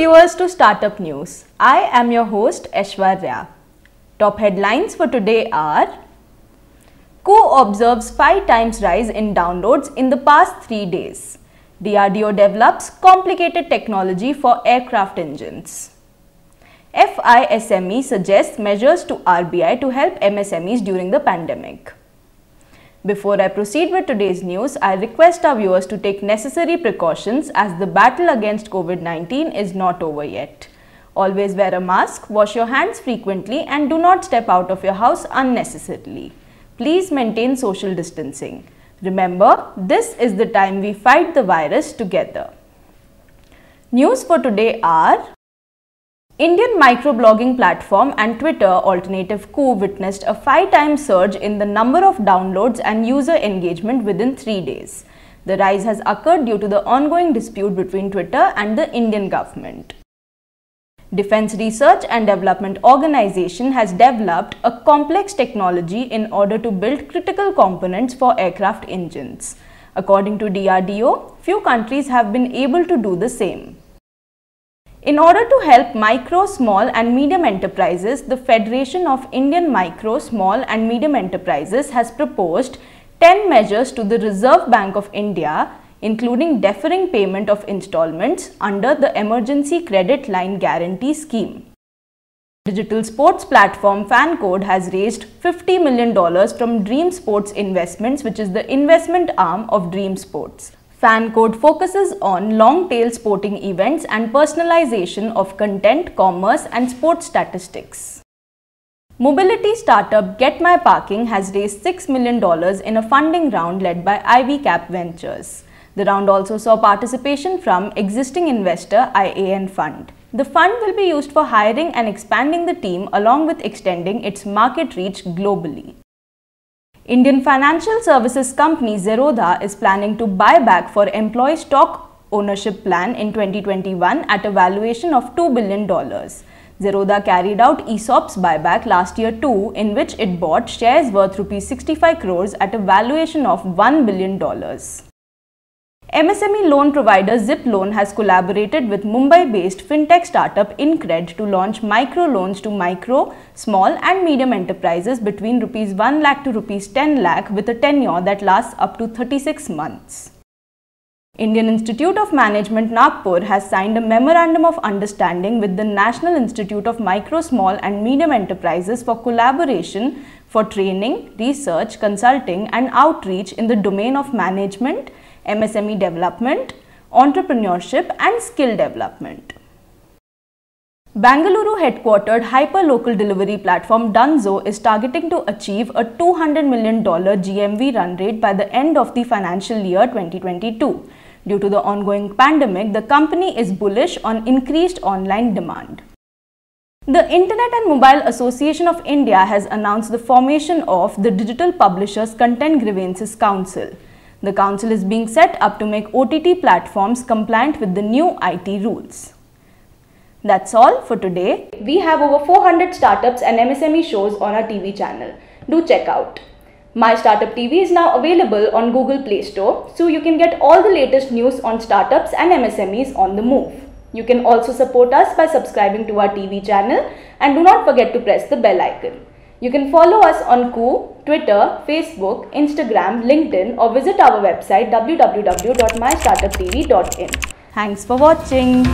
viewers to Startup News. I am your host Aishwarya. Top headlines for today are Koo observes 5 times rise in downloads in the past 3 days. DRDO develops complicated technology for aircraft engines. FISME suggests measures to RBI to help MSMEs during the pandemic. Before I proceed with today's news, I request our viewers to take necessary precautions as the battle against COVID-19 is not over yet. Always wear a mask, wash your hands frequently and do not step out of your house unnecessarily. Please maintain social distancing. Remember, this is the time we fight the virus together. News for today are Indian microblogging platform and Twitter alternative Koo witnessed a five-time surge in the number of downloads and user engagement within 3 days. The rise has occurred due to the ongoing dispute between Twitter and the Indian government. Defense Research and Development Organization has developed a complex technology in order to build critical components for aircraft engines. According to DRDO, few countries have been able to do the same. In order to help micro, small and medium enterprises, the Federation of Indian Micro, Small and Medium Enterprises has proposed 10 measures to the Reserve Bank of India, including deferring payment of installments under the Emergency Credit Line Guarantee Scheme. Digital sports platform FanCode has raised $50 million from Dream Sports Investments, which is the investment arm of Dream Sports. FanCode focuses on long-tail sporting events and personalization of content, commerce and sports statistics. Mobility startup Get My Parking has raised $6 million in a funding round led by IvyCap Ventures. The round also saw participation from existing investor IAN Fund. The fund will be used for hiring and expanding the team along with extending its market reach globally. Indian financial services company Zerodha is planning to buy back for employee stock ownership plan in 2021 at a valuation of $2 billion. Zerodha carried out ESOP's buyback last year too, in which it bought shares worth Rs 65 crores at a valuation of $1 billion. MSME loan provider ZipLoan has collaborated with Mumbai-based fintech startup Incred to launch micro loans to micro, small and medium enterprises between rupees 1 lakh to rupees 10 lakh with a tenure that lasts up to 36 months. Indian Institute of Management Nagpur has signed a memorandum of understanding with the National Institute of Micro, Small and Medium Enterprises for collaboration for training, research, consulting and outreach in the domain of management, MSME development, entrepreneurship and skill development. Bangalore headquartered hyper-local delivery platform Dunzo is targeting to achieve a $200 million GMV run rate by the end of the financial year 2022. Due to the ongoing pandemic, the company is bullish on increased online demand. The Internet and Mobile Association of India has announced the formation of the Digital Publishers Content Grievances Council. The council is being set up to make OTT platforms compliant with the new IT rules. That's all for today. We have over 400 startups and MSME shows on our TV channel. Do check out. My Startup TV is now available on Google Play Store, so you can get all the latest news on startups and MSMEs on the move. You can also support us by subscribing to our TV channel and do not forget to press the bell icon. You can follow us on Koo, Twitter, Facebook, Instagram, LinkedIn or visit our website www.mystartuptv.in. Thanks for watching.